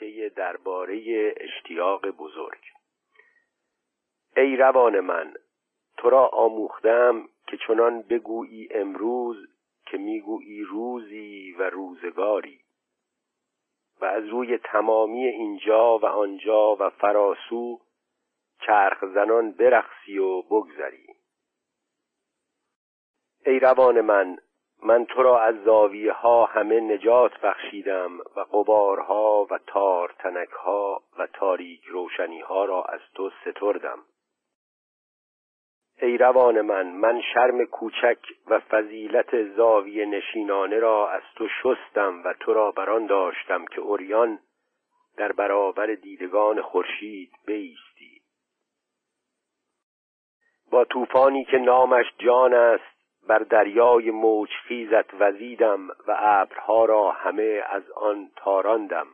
تکه درباره اشتیاق بزرگ. ای روان من تو را آموختم که چنان بگویی امروز که می‌گویی روزی و روزگاری. و از روی تمامی اینجا و آنجا و فراسو چرخ زنان برقصی و بگذری. ای روان من من تو را از زاویه ها همه نجات بخشیدم و قبارها و تارتنک ها و تاریک روشنی ها را از تو ستردم. ای روان من من شرم کوچک و فضیلت زاویه نشینانه را از تو شستم و تو را بران داشتم که اوریان در برابر دیدگان خورشید بیستی. با طوفانی که نامش جان است بر دریای موج خیزت وزیدم و ابرها را همه از آن تاراندم.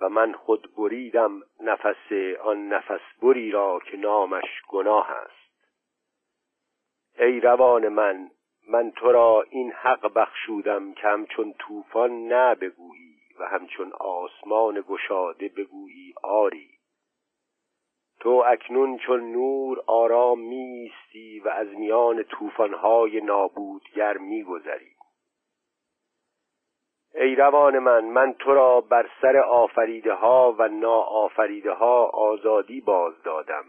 و من خود بریدم نفس آن نفس بری را که نامش گناه است. ای روان من من تو را این حق بخشودم که همچون طوفان نه بگویی و همچون آسمان گشاده بگویی آری. تو اکنون چون نور آرام میستی و از میان طوفان‌های نابودگر میگذری. ای روان من من تو را بر سر آفریده ها و ناآفریده ها آزادی باز دادم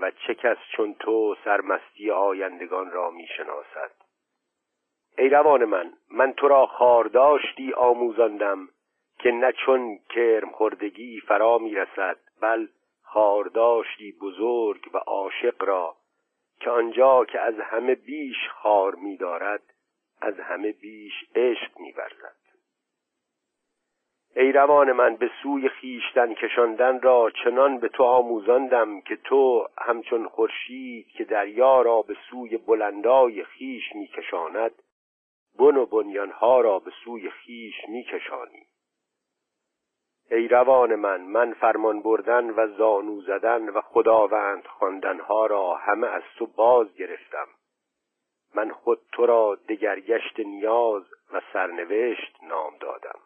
و چه کس چون تو سرمستی آیندگان را می‌شناسد. ای روان من من تو را خارداشتی آموزاندم که نه چون کرم خوردگی فرا می‌رسد بل خارداشتی بزرگ و عاشق را که آنجا که از همه بیش خار می‌دارد از همه بیش عشق می‌ورزد. ای روان من به سوی خیشتن کشاندن را چنان به تو آموزاندم که تو همچون خورشید که دریا را به سوی بلندای خیش میکشاند بن و بنیانها را به سوی خیش میکشانی. ای روان من من فرمان بردن و زانو زدن و خداوند خواندنها را همه از تو باز گرفتم. من خود تو را دگرگشت نیاز و سرنوشت نام دادم.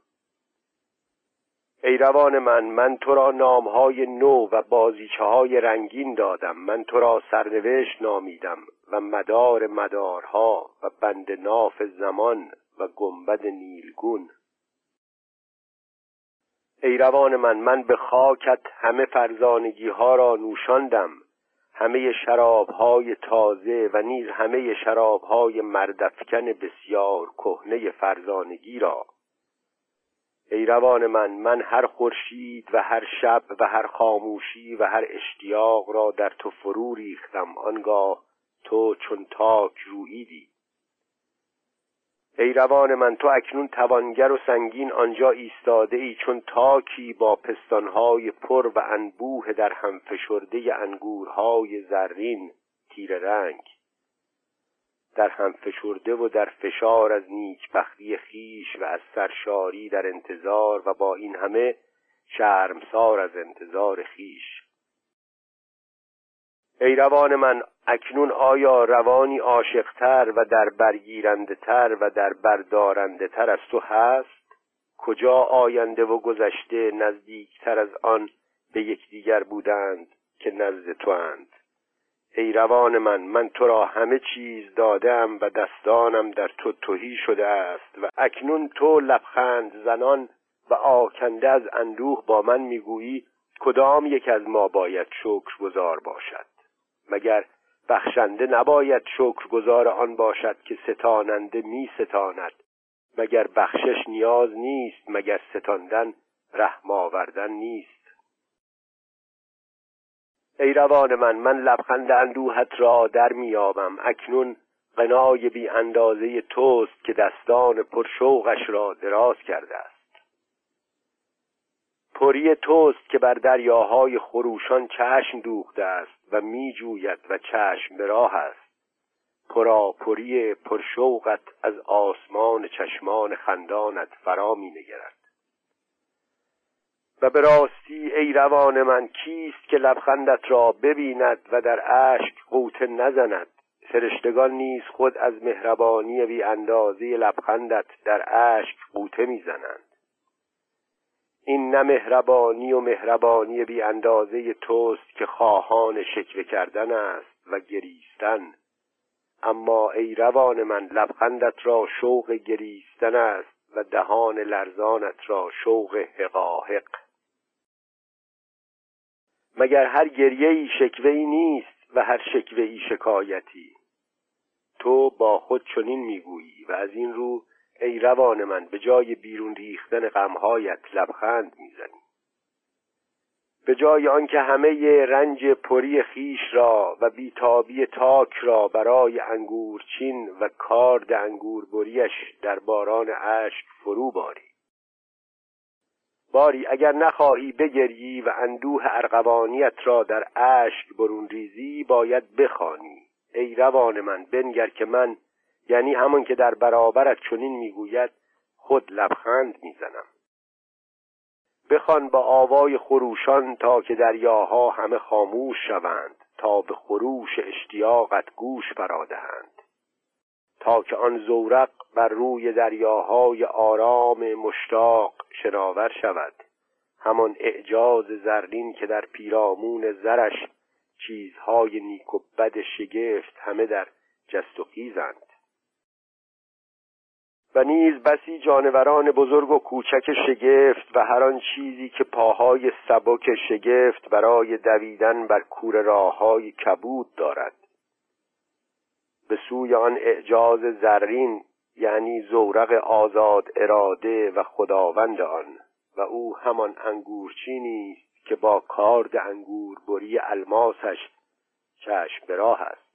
ای روان من من تو را نامهای نو و بازیچه های رنگین دادم. من تو را سرنوشت نامیدم و مدار مدارها و بند ناف زمان و گنبد نیلگون. ای روان من من به خاکت همه فرزانگی ها را نوشاندم. همه شراب های تازه و نیز همه شراب های مردفکن بسیار کهنه فرزانگی را. ای روان من من هر خورشید و هر شب و هر خاموشی و هر اشتیاق را در تو فرو ریختم. آنگاه تو چون تاک روییدی. ای روان من تو اکنون توانگر و سنگین آنجا ایستاده ای چون تاکی با پستانهای پر و انبوه در هم فشرده انگورهای زرین تیر رنگ. در هم فشرده و در فشار از نیکبختی خیش و از سرشاری در انتظار و با این همه شرمسار از انتظار خیش. ای روان من اکنون آیا روانی عاشقتر و در برگیرنده تر و در بردارنده تر از تو هست؟ کجا آینده و گذشته نزدیکتر از آن به یکدیگر بودند که نزد تو اند ای روان من من تو را همه چیز دادم و دستانم در تو توهی شده است و اکنون تو لبخند زنان و آکنده از اندوه با من می‌گویی کدام یک از ما باید شکر گذار باشد؟ مگر بخشنده نباید شکرگزار آن باشد که ستاننده می ستاند مگر بخشش نیاز نیست مگر ستاندن رحم آوردن نیست؟ ای روان من من لبخند اندوهت را در میابم. اکنون قنای بی اندازه توست که دستان پرشوقش را دراز کرده پری توست که بر دریاهای خروشان چشم دوخته است و می جوید و چشم به راه است. پراپری پرشوقت از آسمان چشمان خندانت فرا می نگرد و به راستی ای روان من کیست که لبخندت را ببیند و در اشک قوطه نزند؟ فرشتگان نیز خود از مهربانی بی اندازه لبخندت در اشک قوطه می‌زنند. این نه مهربانی و مهربانی بی اندازه توست که خواهان شکوه کردن است و گریستن. اما ای روان من لبخندت را شوق گریستن است و دهان لرزانت را شوق حقاحق مگر هر گریه ای شکوه ای نیست و هر شکوه ای شکایتی؟ تو با خود چنین می‌گویی و از این رو ای روان من به جای بیرون ریختن غمهایت لبخند می‌زنی. به جای آنکه همه رنج پری خیش را و بیتابی تاک را برای انگورچین و کارد انگور بریش در باران اشک فرو باری. باری اگر نخواهی بگریی و اندوه ارغوانیت را در اشک برون ریزی باید بخوانی. ای روان من بنگر که من یعنی همان که در برابرت چنین می‌گوید خود لبخند می‌زنم. بخوان با آوای خروشان تا که دریاها همه خاموش شوند تا به خروش اشتیاقت گوش فرادهند تا که آن زورق بر روی دریاهای آرام مشتاق شناور شود. همان اعجاز زرین که در پیرامون زرش چیزهای نیک و بد شگفت همه در جست و خیزند. و نیز بسی جانوران بزرگ و کوچک شگفت و هر آن چیزی که پاهای سبک شگفت برای دویدن بر کور راههای کبود دارد. به سوی آن اعجاز زرین یعنی زورق آزاد اراده و خداوند آن و او همان انگورچینی است که با کارد انگور بری الماسش چشم به راه است.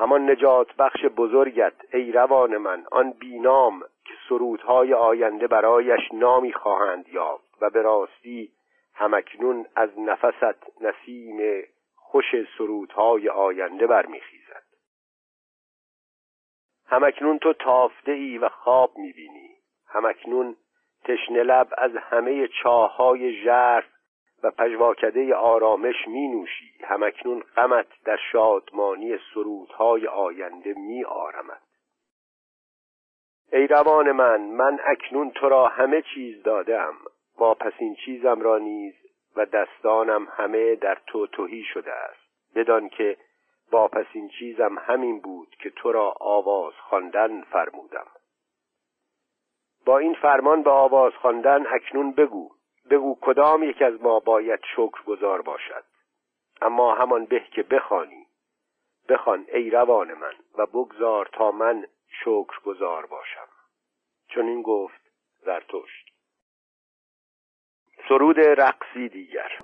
همان نجات بخش بزرگت ای روان من آن بینام که سرودهای آینده برایش نامی خواهند یافت و به راستی همکنون از نفست نسیم خوش سرودهای آینده برمیخیزد. همکنون تو تافته ای و خواب می‌بینی. همکنون تشنه لب از همه چاهای ژرف و پژواکده آرامش می نوشی همکنون غمت در شادمانی سرودهای آینده می آرمد. ای روان من من اکنون تو را همه چیز دادم. ما پس این چیزم را نیز و دستانم همه در تو توهی شده است. بدان که با پس این چیزم همین بود که تو را آواز خواندن فرمودم. با این فرمان به آواز خواندن اکنون بگو. بگو کدام یک از ما باید شکر گذار باشد. اما همان به که بخوانی بخوان ای روان من و بگذار تا من شکر گذار باشم. چون این گفت زرتشت. سرود رقصی دیگر.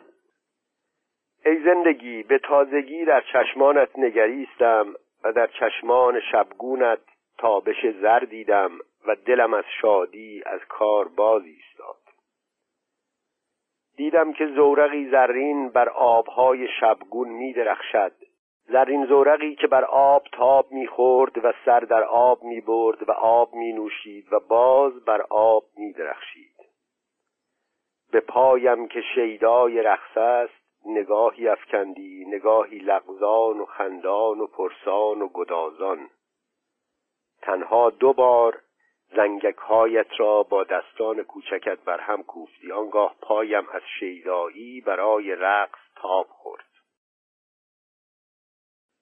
ای زندگی به تازگی در چشمانت نگریستم و در چشمان شبگونت تابش زر دیدم و دلم از شادی از کار باز ایستاد. دیدم که زورقی زرین بر آبهای شبگون می درخشد. زرین زورقی که بر آب تاب می‌خورد و سر در آب می برد و آب می نوشید و باز بر آب می درخشید. به پایم که شیدای رقص است نگاهی افکندی نگاهی لغزان و خندان و پرسان و گدازان. تنها دو بار زنگک هایت را با دستان کوچکت بر هم کوفتی. آنگاه پایم از شیدایی برای رقص تاب خورد.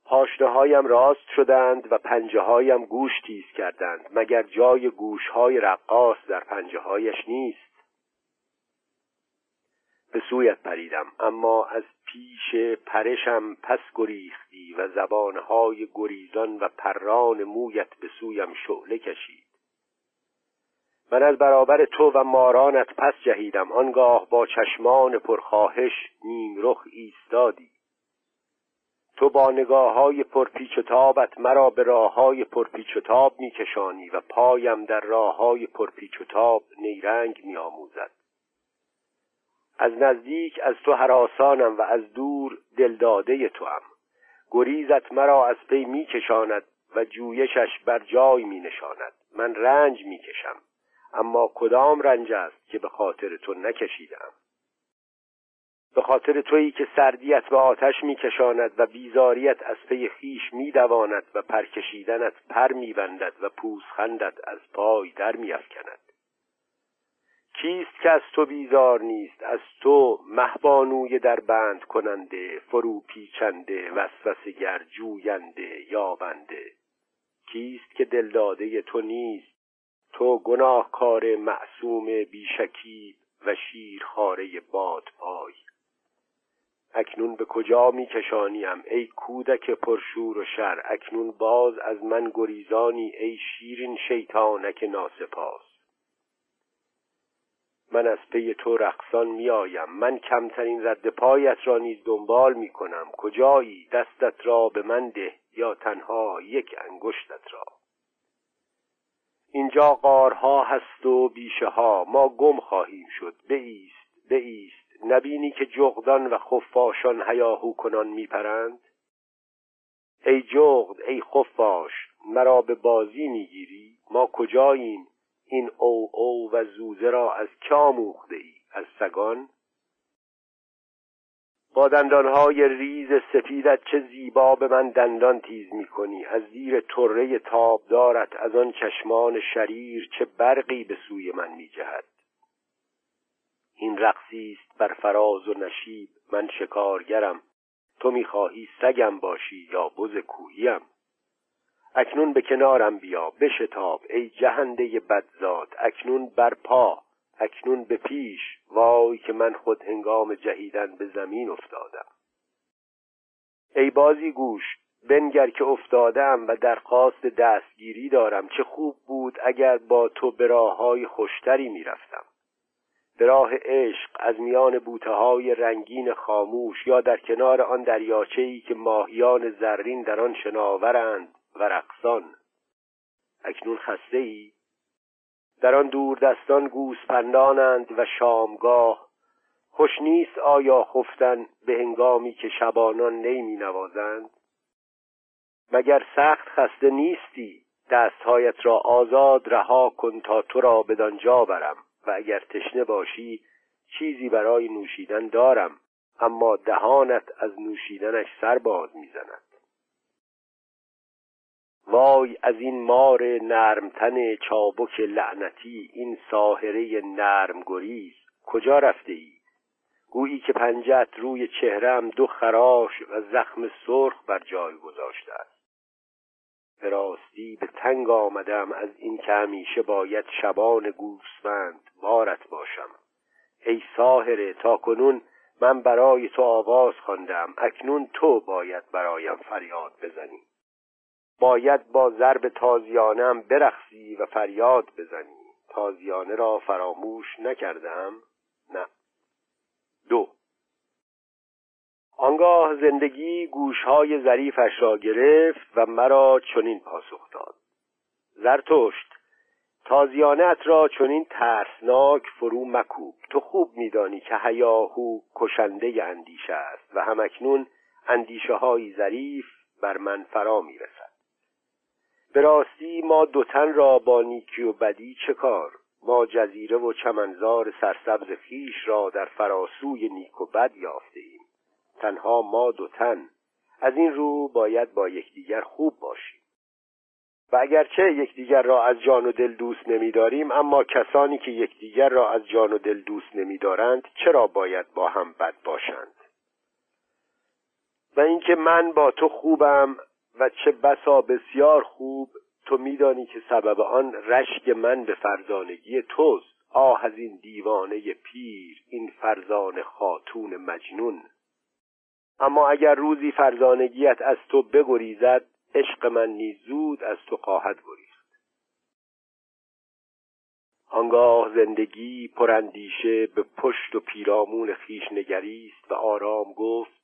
پاشنه هایم راست شدند و پنجه هایم گوش تیز کردند مگر جای گوش های رقاص در پنجه هایش نیست؟ به سویت پریدم اما از پیش پرشم پس گریختی و زبانهای گریزان و پران مویت به سویم شعله کشید. من از برابر تو و مارانت پس جهیدم. آنگاه با چشمان پرخواهش نیم رخ ایستادی. تو با نگاه های پرپیچ و تابت مرا به راه های پرپیچ و تاب میکشانی و پایم در راه های پرپیچ و تاب نیرنگ میآموزد. از نزدیک از تو هراسانم و از دور دلداده تو هم گریزت مرا از پی میکشاند و جویشت بر جای می نشاند من رنج می‌کشم. اما کدام رنج است که به خاطر تو نکشیدم؟ به خاطر تویی که سردیت به آتش میکشاند و بیزاریت از پی خویش میدواند و پرکشیدنت پر میبندد و پوزخندت از پای در میافکند. کیست که از تو بیزار نیست؟ از تو مهبانوی در بند کننده فرو پیچنده وسوسه گر جوینده یابنده. کیست که دلداده تو نیست؟ تو گناهکار معصوم بیشکیب و شیرخواره باد پای اکنون به کجا میکشانیم؟ ای کودک پرشور و شر اکنون باز از من گریزانی ای شیرین شیطانک ناسپاس. من از پی تو رقصان میآیم من کمترین رد پایت را نیز دنبال می‌کنم. کجایی؟ دستت را به من ده یا تنها یک انگشتت را. اینجا قارها هست و بیشه ها ما گم خواهیم شد. بیست بیست نبینی که جغدان و خفاشان هیاهو کنان میپرند؟ ای جغد ای خفاش مرا به بازی می‌گیری؟ ما کجاییم؟ این او او و زوزه را از کیا موخته ای؟ از سگان؟ با دندانهای ریز سفیدت چه زیبا به من دندان تیز می از زیر طره تابدارت از آن چشمان شریر چه برقی به سوی من می جهد این رقصی است بر فراز و نشیب. من شکارگرم. تو می‌خواهی سگم باشی یا بز کوهیم؟ اکنون به کنارم بیا. بشتاب ای جهنده بدزاد اکنون بر پا. اکنون به پیش وای که من خود هنگام جهیدن به زمین افتادم. ای بازی گوش بنگر که افتادم و درخواست دستگیری دارم چه خوب بود اگر با تو به راه های خوشتری می‌رفتم. به راه عشق از میان بوته های رنگین خاموش یا در کنار آن دریاچه که ماهیان زرین در آن شناورند و رقصان اکنون خسته ای در آن دور دستان گوسپندانند و شامگاه. خوش نیست آیا خفتن به هنگامی که شبانان نیمی نوازند مگر سخت خسته نیستی؟ دستهایت را آزاد رها کن تا تو را بدانجا برم. و اگر تشنه باشی چیزی برای نوشیدن دارم. اما دهانت از نوشیدنش سر باز می‌زند. وای از این مار نرمتن چابک لعنتی این ساهره نرم گریز کجا رفته ای؟ گویی که پنجت روی چهرم دو خراش و زخم سرخ بر جای گذاشته است. به راستی به تنگ آمدم از این که همیشه باید شبان گوسفند بارت باشم. ای ساهره تا کنون من برای تو آواز خواندم اکنون تو باید برایم فریاد بزنی. باید با ضرب تازیانم برخصی و فریاد بزنی. تازیانه را فراموش نکردم. نه. دو. آنگاه زندگی گوشهای ظریفش را گرفت و مرا چنین پاسخ داد. زرتشت تازیانت را چنین ترسناک فرو مکوب. تو خوب میدانی که هیاهو کشنده اندیشه است و همکنون اندیشه های ظریف بر من فرا می‌رسد. به راستی ما دوتن را با نیکی و بدی چه کار؟ ما جزیره و چمنزار سرسبز خیش را در فراسوی نیک و بد یافته ایم تنها ما دوتن از این رو باید با یکدیگر خوب باشیم. و اگرچه یکدیگر را از جان و دل دوست نمیداریم اما کسانی که یکدیگر را از جان و دل دوست نمیدارند چرا باید با هم بد باشند؟ و اینکه من با تو خوبم و چه بسا بسیار خوب تو میدانی که سبب آن رشک من به فرزانگی توست. آه از این دیوانه پیر این فرزان خاتون مجنون. اما اگر روزی فرزانگیت از تو بگریزد عشق من نیز زود از تو خواهد گریخت. آنگاه زندگی پراندیشه به پشت و پیرامون خیش نگریست و آرام گفت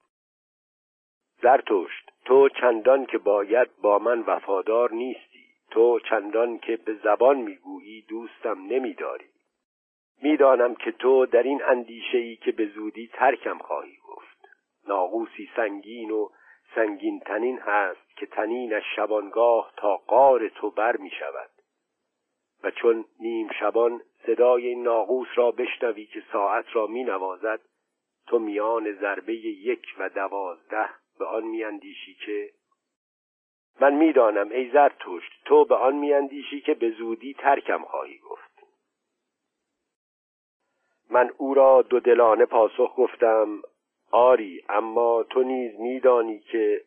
زرتشت تو چندان که باید با من وفادار نیستی. تو چندان که به زبان می‌گویی دوستم نمیداری. می‌دانم که تو در این اندیشه ای که به زودی ترکم خواهی گفت. ناقوسی سنگین و سنگین تنین هست که تنینش شبانگاه تا قار تو بر می شود و چون نیم شبان صدای این ناقوس را بشنوی که ساعت را می نوازد تو میان ضربه یک و دوازده به آن میاندیشی که من می‌دانم ای زرتشت تو به آن میاندیشی که به زودی ترکم خواهی گفت. من او را دو دلانه پاسخ گفتم آری اما تو نیز میدانی که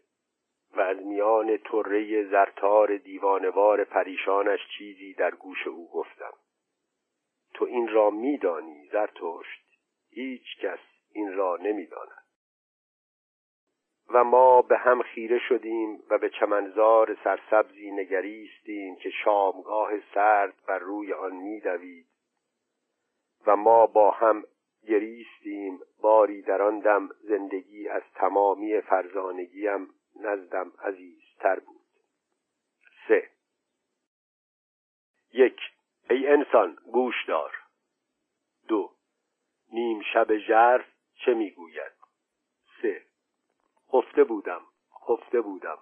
و از میان طره زرتار دیوانوار پریشانش چیزی در گوش او گفتم. تو این را میدانی زرتشت هیچ کس این را نمی‌داند. و ما به هم خیره شدیم و به چمنزار سرسبزی نگریستیم که شامگاه سرد بر روی آن میدوید. و ما با هم گریستیم باری در آن دم زندگی از تمامی فرزانگیم نزدم عزیزتر بود. سه. یک. ای انسان گوش دار. دو. نیم شب ژرف چه می‌گوید؟ خفته بودم خفته بودم.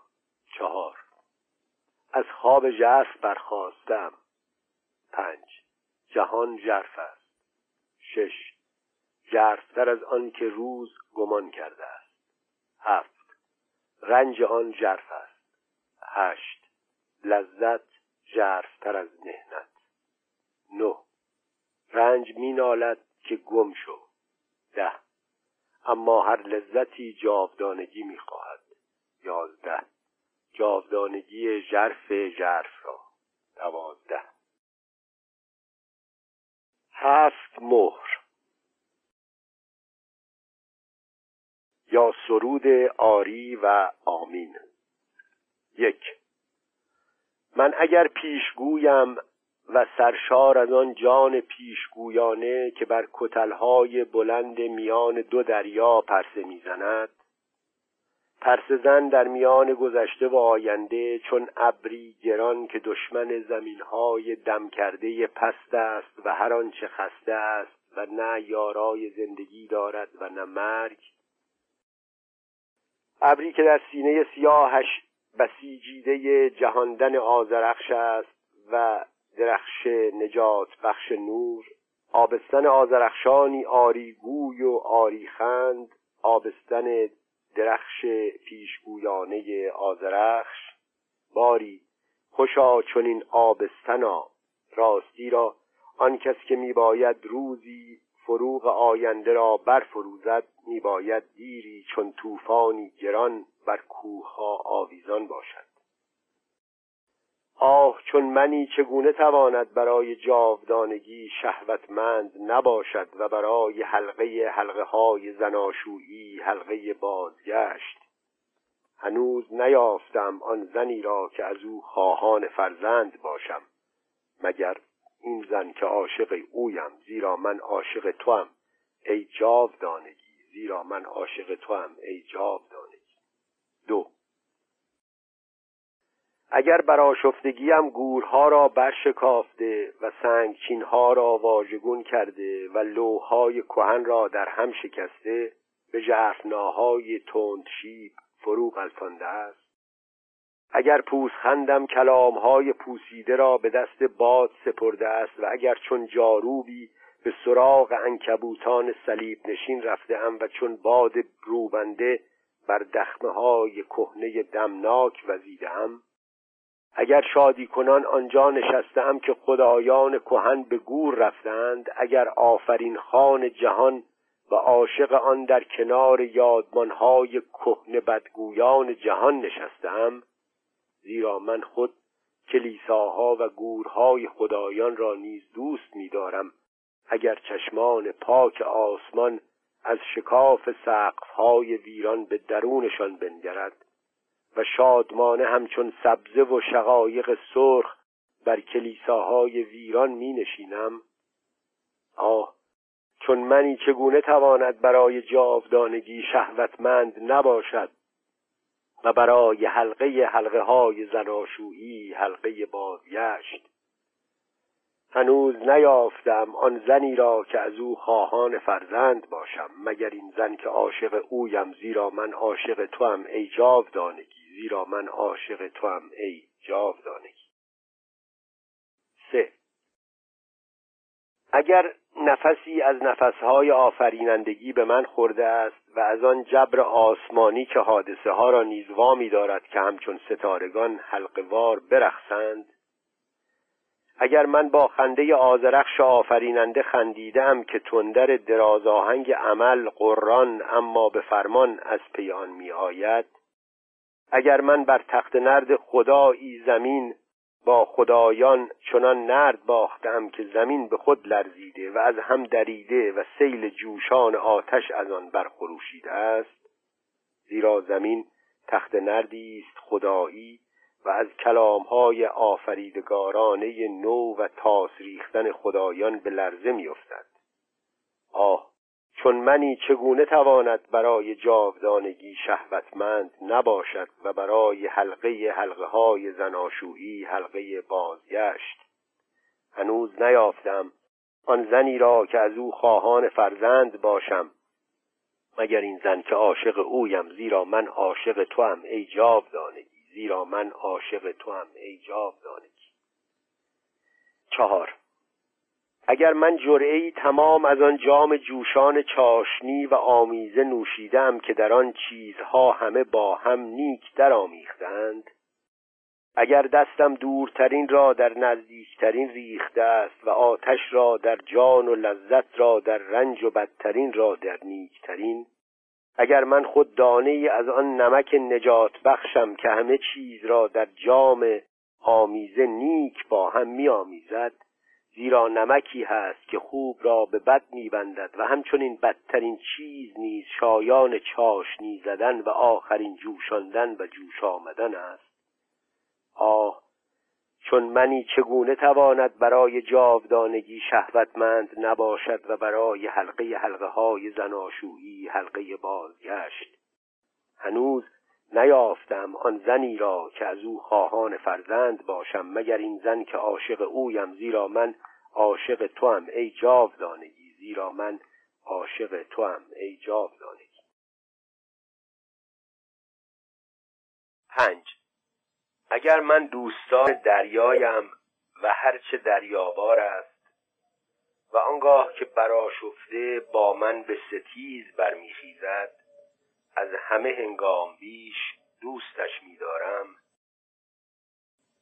چهار. از خواب ژرف برخواستم پنج. جهان ژرف است. شش. ژرفتر از آن که روز گمان کرده است. هفت. رنج آن ژرف است. هشت. لذت ژرفتر از مهنت نه. رنج مینالد که گم شو. ده اما هر لذتی جاودانگی می‌خواهد. یازده. جاودانگی ژرف ژرف را. دوازده. هفت مهر. یا سرود آری و آمین. یک. من اگر پیشگویم و سرشار از آن جان پیشگویانه که بر کتلهای بلند میان دو دریا پرسه می‌زند. پرسه زن در میان گذشته و آینده چون ابری گران که دشمن زمینهای دم کرده پست است و هر آنچه خسته است و نه یارای زندگی دارد و نه مرگ. ابری که در سینه سیاهش بسیجیده جهاندن آزرخش است و درخش نجات بخش نور آبستن آزرخشانی آریگوی و آریخند آبستن درخش پیشگویانه آزرخش باری خوشا چنین آبستنا. راستی را آن کس که میباید روزی فروغ آینده را برفروزد میباید دیری چون طوفانی گران بر کوهها آویزان باشد. آه چون منی چگونه تواند برای جاودانگی شهوتمند نباشد و برای حلقه حلقه های زناشویی حلقه بازگشت. هنوز نیافتم آن زنی را که از او خواهان فرزند باشم مگر این زن که عاشق اویم زیرا من عاشق توام. ای جاودانگی زیرا من عاشق توام ای جاودانگی. دو اگر بر آشفتگیم گورها را برشکافته و سنگچینها را واژگون کرده و لوهای کهن را در هم شکسته به ژرفناهای تندشیب فرو غلطانده است. اگر پوسخندم کلامهای پوسیده را به دست باد سپرده است و اگر چون جاروبی به سراغ انکبوتان صلیب نشین رفته ام و چون باد روبنده بر دخمه های کهنه دمناک وزیده ام اگر شادی کنان آنجا نشستم که خدایان کهن به گور رفتند اگر آفرین خان جهان و عاشق آن در کنار یادمانهای کهن بدگویان جهان نشستم زیرا من خود کلیساها و گورهای خدایان را نیز دوست می‌دارم. اگر چشمان پاک آسمان از شکاف سقفهای ویران به درونشان بنگرد و شادمانه همچون سبزه و شقایق سرخ بر کلیساهای ویران می نشینم آه چون منی چگونه تواند برای جاودانگی شهوتمند نباشد و برای حلقه حلقه های زناشویی حلقه بازگشت. هنوز نیافتم آن زنی را که از او خواهان فرزند باشم مگر این زن که عاشق اویم زیرا من عاشق توام ای جاودانگی. زیرا من عاشق توام ای جاودانگی سه. اگر نفسی از نفسهای آفرینندگی به من خورده است و از آن جبر آسمانی که حادثه ها را نیز وامی دارد که همچون ستارگان حلقوار برخسند اگر من با خنده آزرخش آفریننده خندیدم که تندر دراز آهنگ عمل قران اما به فرمان از پیان می آید اگر من بر تخت نرد خدایی زمین با خدایان چنان نرد باختم که زمین به خود لرزیده و از هم دریده و سیل جوشان آتش از آن برخروشیده است زیرا زمین تخت نردی است خدایی و از کلامهای آفریدگارانه نو و تاس ریختن خدایان به لرزه میافتد. آه! چون منی چگونه تواند برای جاودانگی شهوتمند نباشد و برای حلقه حلقه های زناشویی حلقه بازگشت. هنوز نیافتم. آن زنی را که از او خواهان فرزند باشم. مگر این زن که عاشق اویم زیرا من عاشق تو هم ای جاودانگی زیرا من عاشق تو هم ای جاودانگی. چهار. اگر من جرعی تمام از آن جام جوشان چاشنی و آمیزه نوشیدم که در آن چیزها همه با هم نیک درآمیختند اگر دستم دورترین را در نزدیکترین ریخته است و آتش را در جان و لذت را در رنج و بدترین را در نیکترین اگر من خود دانه از آن نمک نجات بخشم که همه چیز را در جام آمیزه نیک با هم می آمیزد زیرا نمکی هست که خوب را به بد میبندد و همچنین بدترین چیز نیز شایان چاشنی زدن و آخرین جوشاندن و جوش آمدن است. آه چون منی چگونه تواند برای جاودانگی شهوتمند نباشد و برای حلقه حلقه های زناشویی حلقه بازگشت؟ هنوز نیافتم آن زنی را که از او خواهان فرزند باشم مگر این زن که عاشق اویم زیرا من عاشق تو هم ای جاودانگی زیرا من عاشق تو هم ای جاودانگی. پنج. اگر من دوستان دریایم و هرچه دریابار است و آنگاه که براشفته با من به ستیز برمیخیزد از همه هنگام بیش دوستش می‌دارم.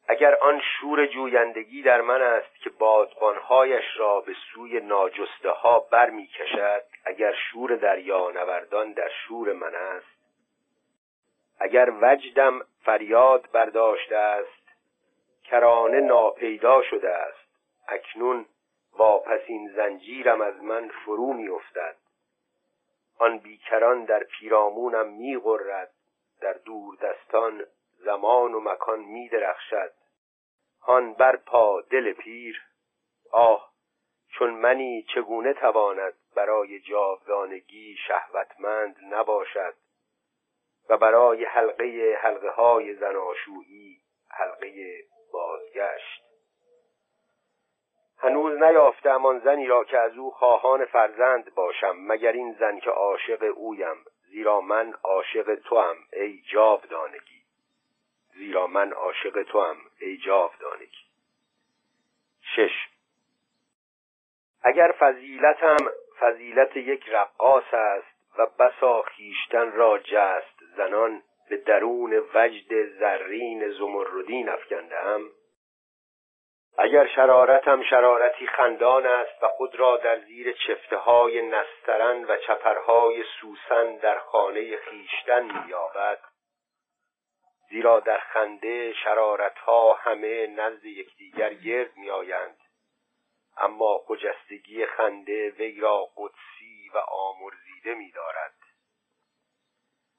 اگر آن شور جویندگی در من است که بادبانهایش را به سوی ناجسته ها بر می کشد اگر شور دریا نوردان در شور من است اگر وجدم فریاد برداشته است کرانه ناپیدا شده است اکنون پسین زنجیرم از من فرو می آن بیکران در پیرامونم می غرد در دور دستان زمان و مکان می درخشد هان بر پا دل پیر آه چون منی چگونه تواند برای جاودانگی شهوتمند نباشد و برای حلقه حلقه های زناشویی حلقه بازگشت. هنوز نیافتم آن زنی را که از او خواهان فرزند باشم مگر این زن که عاشق اویم زیرا من عاشق توام ای جاودانگی. زیرا من عاشق توام ای جاودانگی. شش. اگر فضیلتم فضیلت یک رقاص است و بسا خیشتن را جست زنان به درون وجد زرین زمردین افکندم اگر شرارتم شرارتی خندان است و خود را در زیر چفته های نسترن و چپرهای سوسن در خانه خیشتن مییابد زیرا در خنده شرارتها همه نزد یکدیگر گرد میآیند. اما خجستگی خنده وی را قدسی و آمرزیده میدارد.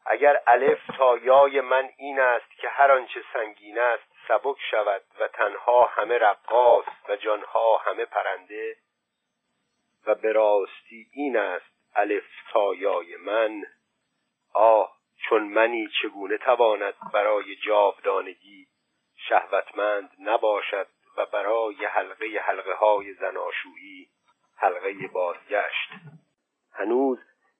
اگر الف تا یای من این است که هر آنچه سنگین است سبک شود و تنها همه رقاص و جانها همه پرنده و به راستی این است الف تایای من. آه چون منی چگونه تواند برای جاودانگی شهوتمند نباشد و برای حلقه حلقه های زناشویی حلقه بازگشت هنوز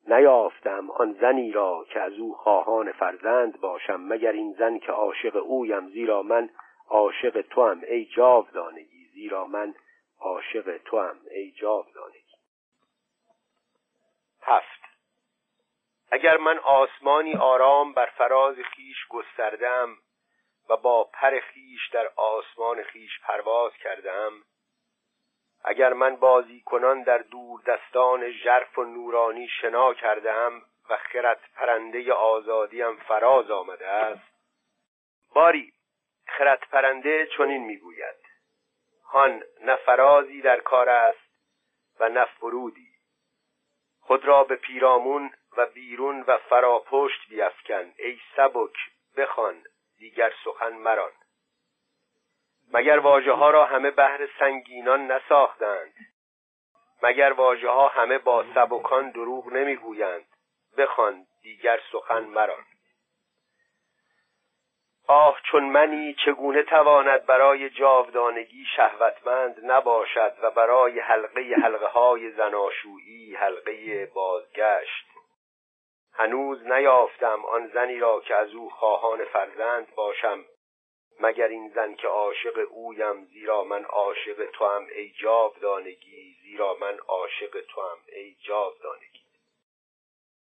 نیافتم آن زنی را که از او خواهان فرزند باشم مگر این زن که عاشق اویم زیرا من عاشق توام. ای جاودانگی زیرا من عاشق توام. ای جاودانگی. هفت. اگر من آسمانی آرام بر فراز خیش گستردم و با پر خیش در آسمان خیش پرواز کردم اگر من بازی کنان در دور دستان ژرف و نورانی شنا کرده و خرد پرنده آزادیم فراز آمده است. باری خرد پرنده چنین می‌گوید. هان نه فرازی در کار است و نه فرودی. خود را به پیرامون و بیرون و فراپشت بیافکن ای سبک بخوان دیگر سخن مران. مگر واژه ها را همه بهر سنگینان نساختند؟ مگر واژه ها همه با سبکان دروغ نمی‌گویند؟ بخوان دیگر سخن مران آه چون منی چگونه تواند برای جاودانگی شهوتمند نباشد و برای حلقه حلقه های زناشویی حلقه بازگشت. هنوز نیافتم آن زنی را که از او خواهان فرزند باشم مگر این زن که عاشق اویم زیرا من عاشق تو هم ای جاودانگی زیرا من عاشق تو هم ای جاودانگی.